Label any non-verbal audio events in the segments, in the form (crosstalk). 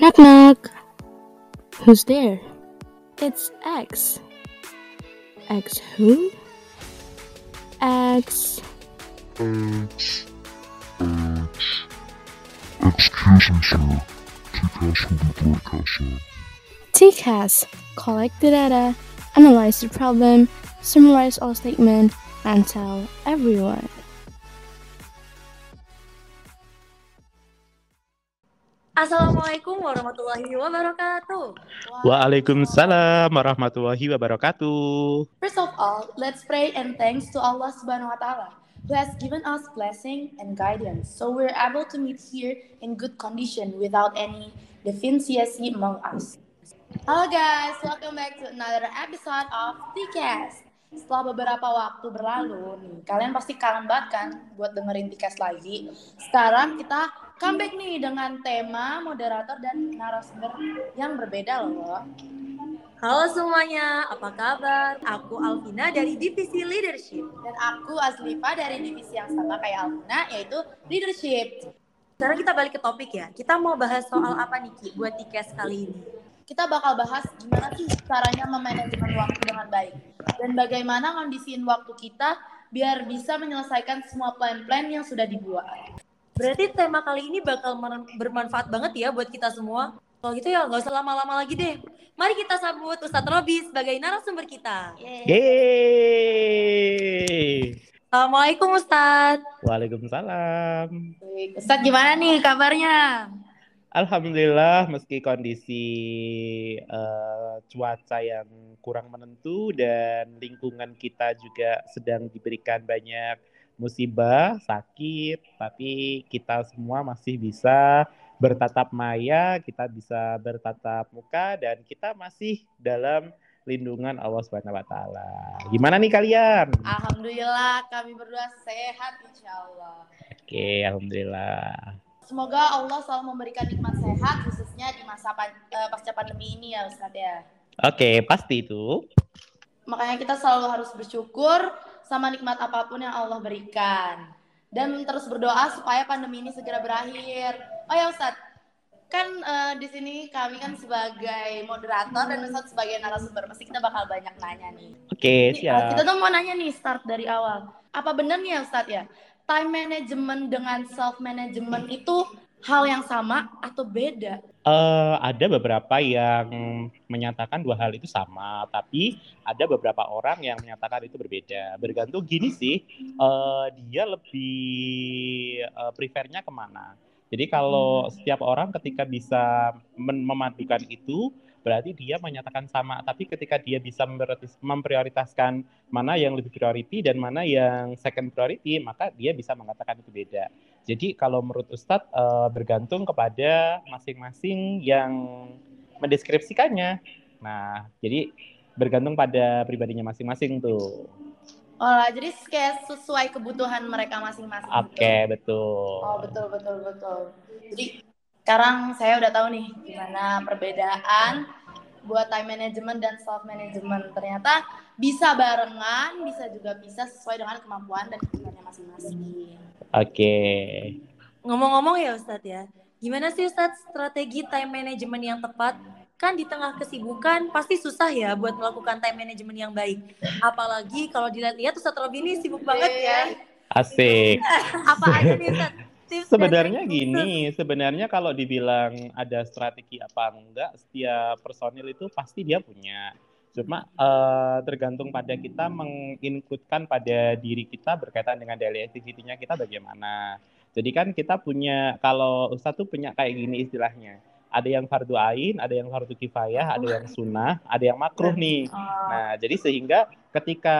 Knock knock. Who's there? It's X. X who? X. X. X. Excuse me, sir. TCAS will be broadcast, sir. TCAS. Collect the data, analyze the problem, summarize all statements, and tell everyone. Assalamualaikum warahmatullahi wabarakatuh. Waalaikumsalam warahmatullahi wabarakatuh. First of all, let's pray and thanks to Allah Subhanahu wa taala who has given us blessing and guidance so we're able to meet here in good condition without any deficiency among us. Halo guys, welcome back to another episode of TCast. Setelah beberapa waktu berlalu nih, kalian pasti kangen banget kan buat dengerin Tikes lagi. Sekarang kita comeback nih dengan tema, moderator, dan narasumber yang berbeda loh. Halo semuanya, apa kabar? Aku Alvina dari Divisi Leadership. Dan aku Azlifa dari divisi yang sama kayak Alvina, yaitu Leadership. Sekarang kita balik ke topik ya. Kita mau bahas soal apa nih Ki buat Tikes kali ini? Kita bakal bahas gimana sih caranya memanajemen waktu dengan baik. Dan bagaimana kondisiin waktu kita biar bisa menyelesaikan semua plan-plan yang sudah dibuat. Berarti tema kali ini bakal bermanfaat banget ya buat kita semua. Kalau gitu ya nggak usah lama-lama lagi deh. Mari kita sambut Ustadz Robi sebagai narasumber kita. Yeay. Assalamualaikum Ustadz. Waalaikumsalam. Ustadz gimana nih kabarnya? Alhamdulillah meski kondisi uh, cuaca yang kurang menentu dan lingkungan kita juga sedang diberikan banyak musibah, sakit, tapi kita semua masih bisa bertatap maya, kita bisa bertatap muka dan kita masih dalam lindungan Allah Subhanahu wa taala. Gimana nih kalian? Alhamdulillah kami berdua sehat insyaallah. Oke, alhamdulillah. Semoga Allah selalu memberikan nikmat sehat khususnya di masa uh, pasca pandemi ini ya Ustaz ya. Oke, pasti itu. Makanya kita selalu harus bersyukur sama nikmat apa pun yang Allah berikan. Dan terus berdoa supaya pandemi ini segera berakhir. Oh ya Ustaz, kan uh, di sini kami kan sebagai moderator dan Ustaz sebagai narasumber. Pasti kita bakal banyak nanya nih. Oke, ini, siap. kita tuh mau nanya nih start dari awal. Apa benar nih ya Ustaz ya? time management dengan self management itu hal yang sama atau beda? Uh, ada beberapa yang menyatakan dua hal itu sama, tapi ada beberapa orang yang menyatakan itu berbeda. Bergantung gini sih, uh, dia lebih uh, prefernya ke mana. Jadi kalau hmm. setiap orang ketika bisa memadukan itu, berarti dia menyatakan sama. Tapi ketika dia bisa memprioritaskan mana yang lebih priority dan mana yang second priority, maka dia bisa mengatakan itu beda. Jadi kalau menurut Ustadz uh, bergantung kepada masing-masing yang mendeskripsikannya. Nah, jadi bergantung pada pribadinya masing-masing tuh. Oh, jadi kayak sesuai kebutuhan mereka masing-masing. Oke, okay, betul. Oh, betul betul betul. Jadi sekarang saya udah tahu nih gimana perbedaan buat time management dan self management ternyata bisa barengan bisa juga bisa sesuai dengan kemampuan dan kebutuhannya masing-masing. Oke. Okay. Ngomong-ngomong ya Ustadz ya, gimana sih Ustadz strategi time management yang tepat? Kan di tengah kesibukan pasti susah ya buat melakukan time management yang baik. Apalagi kalau dilihat-lihat Ustadz Robi ini sibuk banget ya. Asik. (laughs) Apa aja nih Ustadz? Sebenarnya gini, sebenarnya kalau dibilang ada strategi apa enggak, setiap personil itu pasti dia punya. Cuma uh, tergantung pada kita menginputkan pada diri kita berkaitan dengan daily activity-nya kita bagaimana. Jadi kan kita punya kalau Ustadz tuh punya kayak gini istilahnya. Ada yang fardu ain, ada yang fardu kifayah, ada yang sunnah, ada yang makruh nih. Nah, jadi sehingga ketika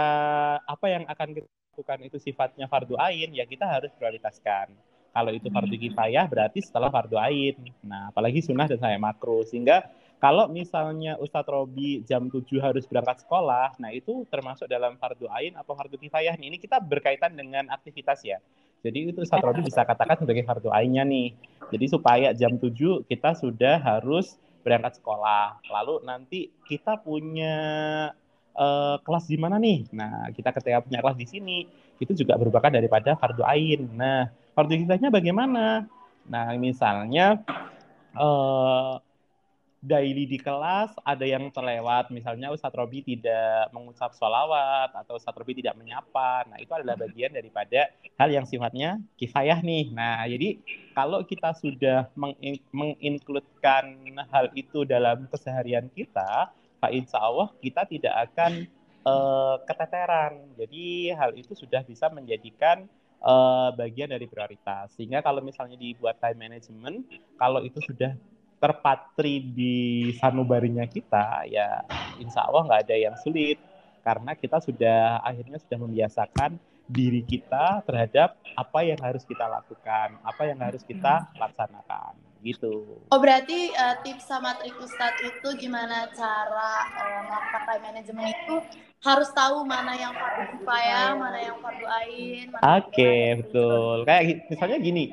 apa yang akan kita lakukan itu sifatnya fardu ain, ya kita harus prioritaskan kalau itu fardu hmm. kifayah berarti setelah fardu ain. Nah, apalagi sunnah dan saya makro. Sehingga kalau misalnya Ustadz Robi jam 7 harus berangkat sekolah, nah itu termasuk dalam fardu ain atau fardu kifayah. Ini kita berkaitan dengan aktivitas ya. Jadi itu Ustadz Robi bisa katakan sebagai fardu ainnya nih. Jadi supaya jam 7 kita sudah harus berangkat sekolah. Lalu nanti kita punya uh, kelas di mana nih? Nah, kita ketika punya kelas di sini, itu juga merupakan daripada fardu ain. Nah, fardu kifayahnya bagaimana? Nah, misalnya uh, daily di kelas ada yang terlewat, misalnya Ustadz Robi tidak mengucap sholawat atau Ustadz Robi tidak menyapa. Nah, itu adalah bagian daripada hal yang sifatnya kifayah nih. Nah, jadi kalau kita sudah menginkludkan hal itu dalam keseharian kita, Pak Insya Allah kita tidak akan uh, keteteran. Jadi hal itu sudah bisa menjadikan uh, bagian dari prioritas. Sehingga kalau misalnya dibuat time management, kalau itu sudah terpatri di sanubarinya kita, ya insya Allah nggak ada yang sulit karena kita sudah akhirnya sudah membiasakan diri kita terhadap apa yang harus kita lakukan, apa yang harus kita laksanakan, gitu. Oh berarti uh, tips sama trik Ustadz itu gimana cara uh, melakukan time management itu harus tahu mana yang fardu kifayah, mana yang fardu ain. Oke okay, betul. Kayak misalnya gini,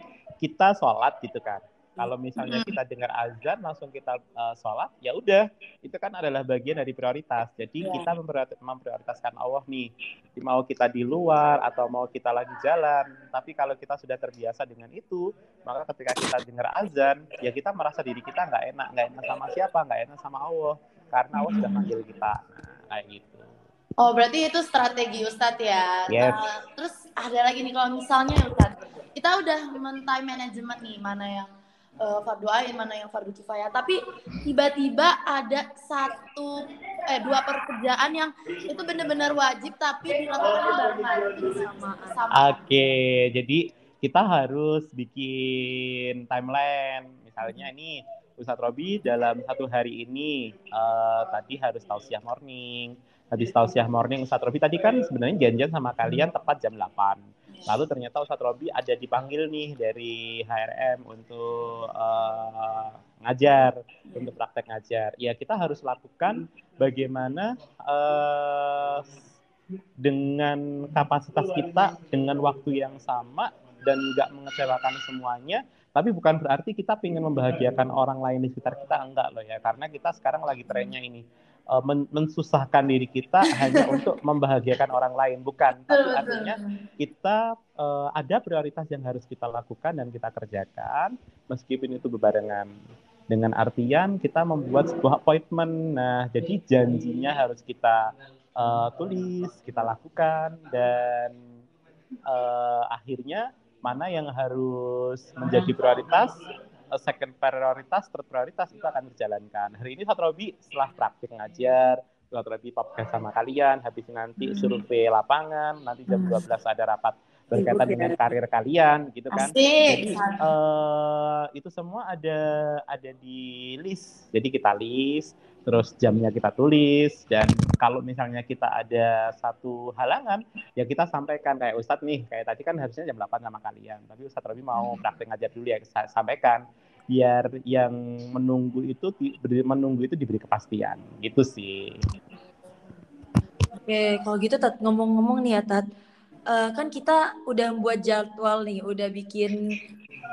kita sholat gitu kan kalau misalnya kita dengar azan langsung kita uh, sholat, ya udah itu kan adalah bagian dari prioritas. Jadi yeah. kita memprioritaskan Allah nih, mau kita di luar atau mau kita lagi jalan. Tapi kalau kita sudah terbiasa dengan itu, maka ketika kita dengar azan, ya kita merasa diri kita nggak enak, nggak enak sama siapa, nggak enak sama Allah, karena Allah sudah manggil kita. Nah, kayak gitu. Oh, berarti itu strategi Ustadz ya. Yes. Nah, terus ada lagi nih kalau misalnya Ustadz, kita udah men-time management nih, mana yang uh, fardu ain mana yang fardu kifayah. Tapi tiba-tiba ada satu eh dua pekerjaan yang itu benar-benar wajib tapi dilakukan barengan sama sama oke jadi kita harus bikin timeline. Misalnya ini Ustadz Robi dalam satu hari ini uh, tadi harus tausiah morning. Habis tausiah morning Ustadz Robi tadi kan sebenarnya janjian sama kalian tepat jam 8 Lalu ternyata Ustadz Robi ada dipanggil nih dari HRM untuk uh, ngajar, untuk praktek ngajar. Ya kita harus lakukan bagaimana uh, dengan kapasitas kita, dengan waktu yang sama dan nggak mengecewakan semuanya, tapi bukan berarti kita ingin membahagiakan orang lain di sekitar kita enggak loh ya. Karena kita sekarang lagi trennya ini uh, men mensusahkan diri kita (laughs) hanya untuk membahagiakan orang lain bukan? Tapi artinya kita uh, ada prioritas yang harus kita lakukan dan kita kerjakan meskipun itu bebarengan dengan artian kita membuat sebuah appointment. Nah jadi janjinya harus kita uh, tulis kita lakukan dan uh, akhirnya mana yang harus menjadi prioritas second prioritas, third prioritas itu akan dijalankan. Hari ini Satrobi setelah praktik ngajar, Satrobi podcast sama kalian, habis nanti hmm. survei lapangan, nanti jam 12 hmm. ada rapat berkaitan dengan karir kalian gitu kan. Jadi uh, itu semua ada ada di list. Jadi kita list, terus jamnya kita tulis dan kalau misalnya kita ada satu halangan ya kita sampaikan kayak Ustadz nih kayak tadi kan harusnya jam 8 sama kalian tapi Ustadz Robi mau hmm. praktek ngajar dulu ya saya sampaikan biar yang menunggu itu menunggu itu diberi kepastian gitu sih. Oke, kalau gitu Tat ngomong-ngomong nih ya Tat, uh, kan kita udah buat jadwal nih, udah bikin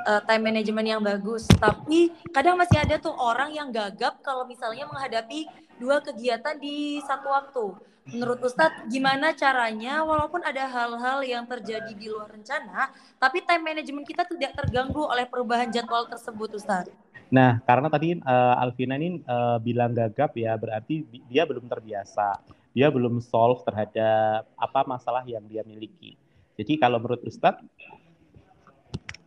uh, time management yang bagus, tapi kadang masih ada tuh orang yang gagap kalau misalnya menghadapi dua kegiatan di satu waktu. Menurut Ustadz, gimana caranya walaupun ada hal-hal yang terjadi di luar rencana, tapi time management kita tidak terganggu oleh perubahan jadwal tersebut, Ustadz? Nah, karena tadi uh, Alvina ini uh, bilang gagap ya, berarti dia belum terbiasa. Dia belum solve terhadap apa masalah yang dia miliki. Jadi kalau menurut Ustadz,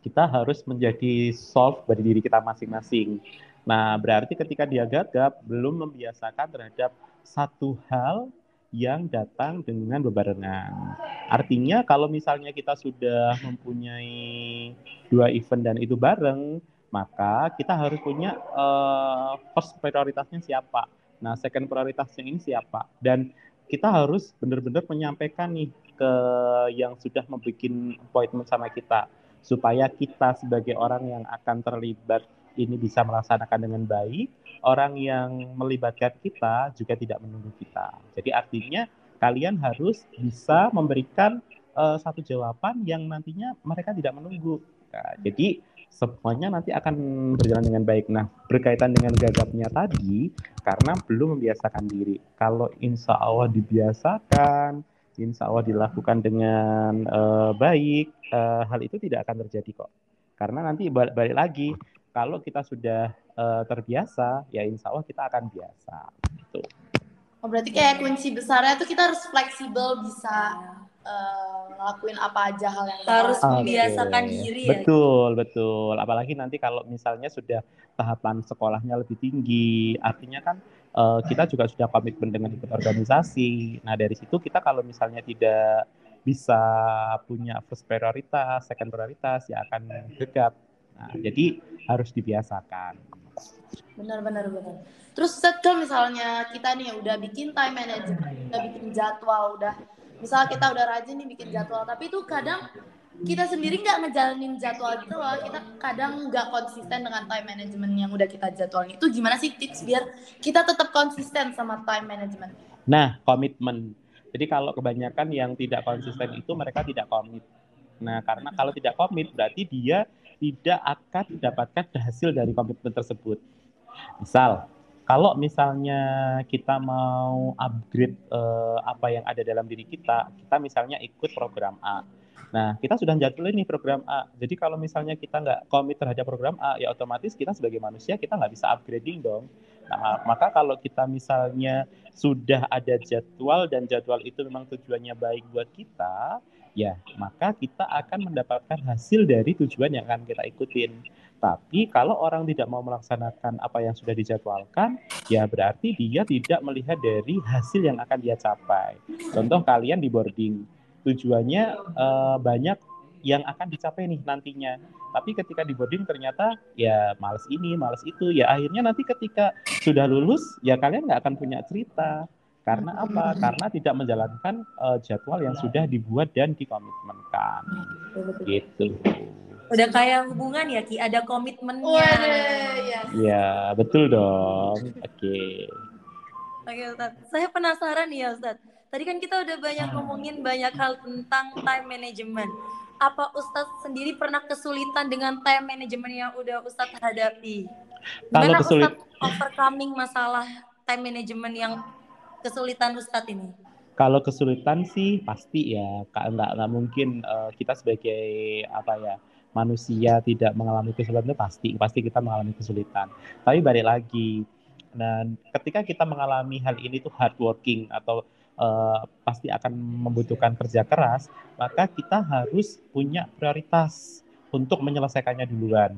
kita harus menjadi solve dari diri kita masing-masing. Nah, berarti ketika dia gagap, belum membiasakan terhadap satu hal yang datang dengan bebarengan. Artinya kalau misalnya kita sudah mempunyai dua event dan itu bareng, maka kita harus punya uh, first prioritasnya siapa. Nah, second prioritasnya ini siapa. Dan kita harus benar-benar menyampaikan nih ke yang sudah membuat appointment sama kita supaya kita sebagai orang yang akan terlibat ini bisa melaksanakan dengan baik, orang yang melibatkan kita juga tidak menunggu kita. Jadi artinya kalian harus bisa memberikan uh, satu jawaban yang nantinya mereka tidak menunggu. Nah, jadi semuanya nanti akan berjalan dengan baik. Nah, berkaitan dengan gagapnya tadi, karena belum membiasakan diri. Kalau insya Allah dibiasakan, insya Allah dilakukan dengan uh, baik, uh, hal itu tidak akan terjadi kok. Karena nanti balik, balik lagi, kalau kita sudah uh, terbiasa, ya insya Allah kita akan biasa. Gitu. Oh, berarti kayak kunci besarnya tuh kita harus fleksibel bisa uh, ngelakuin apa aja hal yang harus okay. membiasakan diri ya. Betul, betul. Apalagi nanti kalau misalnya sudah tahapan sekolahnya lebih tinggi, artinya kan uh, kita juga sudah komitmen dengan ikut organisasi. Nah, dari situ kita kalau misalnya tidak bisa punya first prioritas, second prioritas, ya akan gegap Nah, jadi harus dibiasakan. Benar, benar, benar. Terus setelah misalnya kita nih udah bikin time management, udah bikin jadwal, udah misal kita udah rajin nih bikin jadwal, tapi itu kadang kita sendiri nggak ngejalanin jadwal gitu loh. Kita kadang nggak konsisten dengan time management yang udah kita jadwalin. Itu gimana sih tips biar kita tetap konsisten sama time management? Nah, komitmen. Jadi kalau kebanyakan yang tidak konsisten itu mereka tidak komit. Nah, karena kalau tidak komit berarti dia tidak akan mendapatkan hasil dari komitmen tersebut. Misal, kalau misalnya kita mau upgrade uh, apa yang ada dalam diri kita, kita misalnya ikut program A. Nah, kita sudah jadwalin nih program A. Jadi kalau misalnya kita nggak komit terhadap program A, ya otomatis kita sebagai manusia kita nggak bisa upgrading dong. Nah, maka kalau kita misalnya sudah ada jadwal dan jadwal itu memang tujuannya baik buat kita, ya maka kita akan mendapatkan hasil dari tujuan yang akan kita ikutin. Tapi kalau orang tidak mau melaksanakan apa yang sudah dijadwalkan, ya berarti dia tidak melihat dari hasil yang akan dia capai. Contoh kalian di boarding, tujuannya uh, banyak yang akan dicapai nih nantinya. Tapi ketika di boarding ternyata ya males ini, males itu, ya akhirnya nanti ketika sudah lulus, ya kalian nggak akan punya cerita karena apa? Karena tidak menjalankan uh, jadwal yang sudah dibuat dan dikomitmenkan. Gitu. Udah kayak hubungan ya Ki, ada komitmennya. Iya, ya, betul dong. Oke. Okay. Oke Ustaz, saya penasaran nih ya Ustaz. Tadi kan kita udah banyak ngomongin banyak hal tentang time management. Apa Ustadz sendiri pernah kesulitan dengan time management yang udah Ustadz hadapi? Gimana Kalau kesulit... Ustadz overcoming masalah time management yang kesulitan Ustadz ini? Kalau kesulitan sih pasti ya, nggak nggak mungkin uh, kita sebagai apa ya manusia tidak mengalami kesulitan itu pasti pasti kita mengalami kesulitan. Tapi balik lagi, dan ketika kita mengalami hal ini tuh hard working atau uh, pasti akan membutuhkan kerja keras, maka kita harus punya prioritas untuk menyelesaikannya duluan.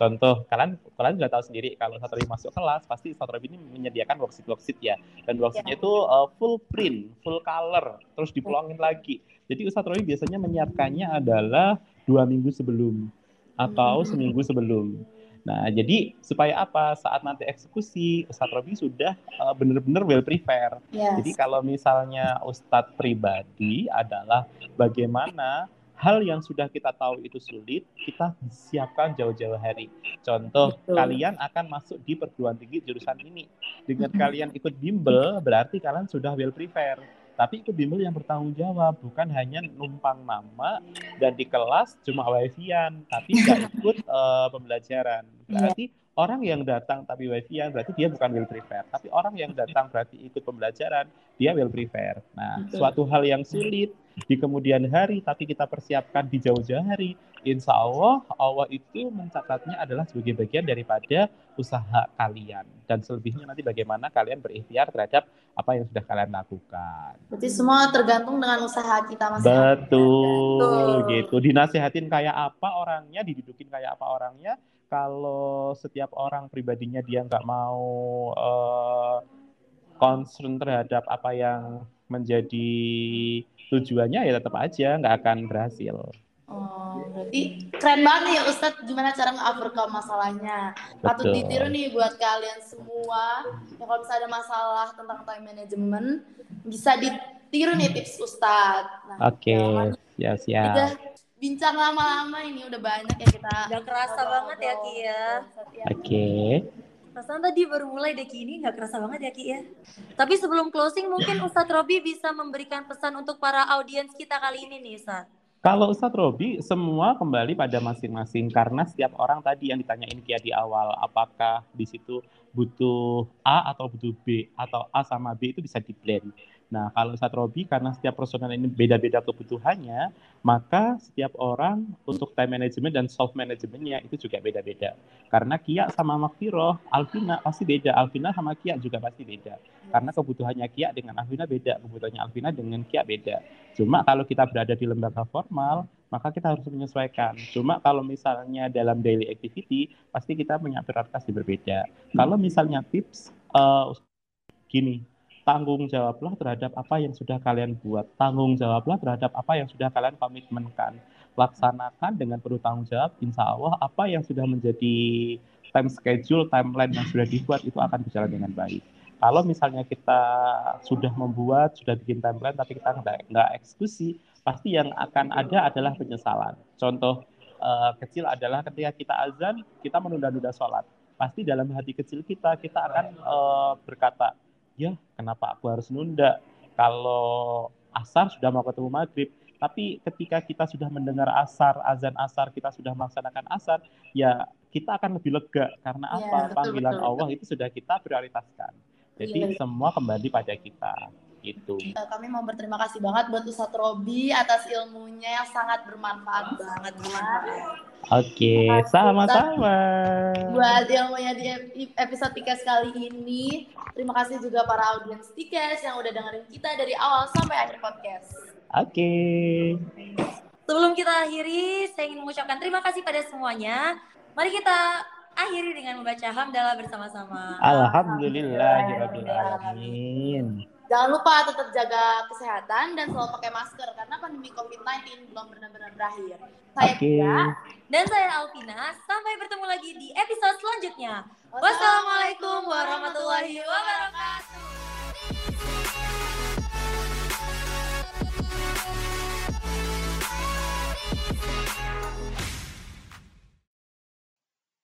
Contoh, kalian kalian sudah tahu sendiri kalau Satori masuk kelas, pasti Satori ini menyediakan worksheet worksheet ya. Dan worksheetnya yeah. itu uh, full print, full color, terus dipulangin lagi. Jadi Robi biasanya menyiapkannya adalah dua minggu sebelum atau hmm. seminggu sebelum. Nah, jadi supaya apa? Saat nanti eksekusi, Ustadz Robi sudah uh, benar-benar well prepare. Yes. Jadi kalau misalnya Ustadz pribadi adalah bagaimana hal yang sudah kita tahu itu sulit, kita siapkan jauh-jauh hari. Contoh, Betul. kalian akan masuk di perguruan tinggi jurusan ini. Dengan kalian ikut bimbel, berarti kalian sudah well prepare. Tapi ikut bimbel yang bertanggung jawab, bukan hanya numpang nama dan di kelas cuma wifi-an, tapi nggak (laughs) ikut uh, pembelajaran. Iya. Berarti orang yang datang tapi wifi-an berarti dia bukan well prepare. Tapi orang yang datang berarti ikut pembelajaran, dia well prepare. Nah, suatu hal yang sulit di kemudian hari, tapi kita persiapkan di jauh-jauh hari, insya Allah Allah itu mencatatnya adalah sebagai bagian daripada usaha kalian. Dan selebihnya nanti bagaimana kalian berikhtiar terhadap apa yang sudah kalian lakukan. Berarti semua tergantung dengan usaha kita masing Betul, Betul, gitu. Dinasihatin kayak apa orangnya, didudukin kayak apa orangnya. Kalau setiap orang pribadinya dia nggak mau uh, concern terhadap apa yang menjadi tujuannya ya tetap aja nggak akan berhasil. Oh, berarti keren banget ya Ustadz gimana cara nge-overcome masalahnya. Patut ditiru nih buat kalian semua yang kalau misalnya ada masalah tentang time management bisa ditiru nih tips Ustadz. Nah, Oke, okay. ya siap. Udah bincang lama-lama ini udah banyak ya kita. Udah kerasa banget ya Ki ya. Oke. Okay. Perasaan tadi baru mulai deh Ki ini nggak kerasa banget ya Ki ya. Tapi sebelum closing mungkin Ustadz Robi bisa memberikan pesan untuk para audiens kita kali ini nih Ustadz. Kalau Ustadz Robi, semua kembali pada masing-masing karena setiap orang tadi yang ditanyain Kia di awal, apakah di situ butuh A atau butuh B atau A sama B itu bisa di blend. Nah, kalau Satrobi karena setiap personal ini beda-beda kebutuhannya, maka setiap orang untuk time management dan self managementnya itu juga beda-beda. Karena Kia sama Makfiroh, Alvina pasti beda. Alvina sama Kia juga pasti beda. Karena kebutuhannya Kia dengan Alvina beda, kebutuhannya Alvina dengan Kia beda. Cuma kalau kita berada di lembaga formal, maka kita harus menyesuaikan. Cuma kalau misalnya dalam daily activity, pasti kita punya prioritas yang berbeda. Kalau misalnya tips, uh, gini, tanggung jawablah terhadap apa yang sudah kalian buat. Tanggung jawablah terhadap apa yang sudah kalian komitmenkan. Laksanakan dengan penuh tanggung jawab, insya Allah apa yang sudah menjadi time schedule, timeline yang sudah dibuat itu akan berjalan dengan baik. Kalau misalnya kita sudah membuat, sudah bikin timeline, tapi kita nggak, nggak eksekusi, pasti yang akan ada adalah penyesalan. Contoh uh, kecil adalah ketika kita azan, kita menunda-nunda sholat. Pasti dalam hati kecil kita, kita akan uh, berkata, ya kenapa aku harus nunda? Kalau asar sudah mau ketemu maghrib tapi ketika kita sudah mendengar asar azan asar kita sudah melaksanakan asar ya kita akan lebih lega. Karena ya, apa? betul, panggilan betul, Allah betul. itu sudah kita prioritaskan. Jadi ya, semua kembali pada kita gitu. Eh, kami mau berterima kasih banget buat Ustadz Robi atas ilmunya yang sangat bermanfaat banget. Bermanfaat. Oke, sama-sama. Buat ilmunya di episode Tikes kali ini, terima kasih juga para audiens Tikes yang udah dengerin kita dari awal sampai akhir podcast. Oke. Sebelum kita akhiri, saya ingin mengucapkan terima kasih pada semuanya. Mari kita akhiri dengan membaca hamdalah bersama-sama. Alhamdulillahirrahmanirrahim. Jangan lupa tetap jaga kesehatan dan selalu pakai masker karena pandemi COVID-19 belum benar-benar berakhir. Saya okay. dan saya Alvina. Sampai bertemu lagi di episode selanjutnya. Wassalamualaikum warahmatullahi wabarakatuh.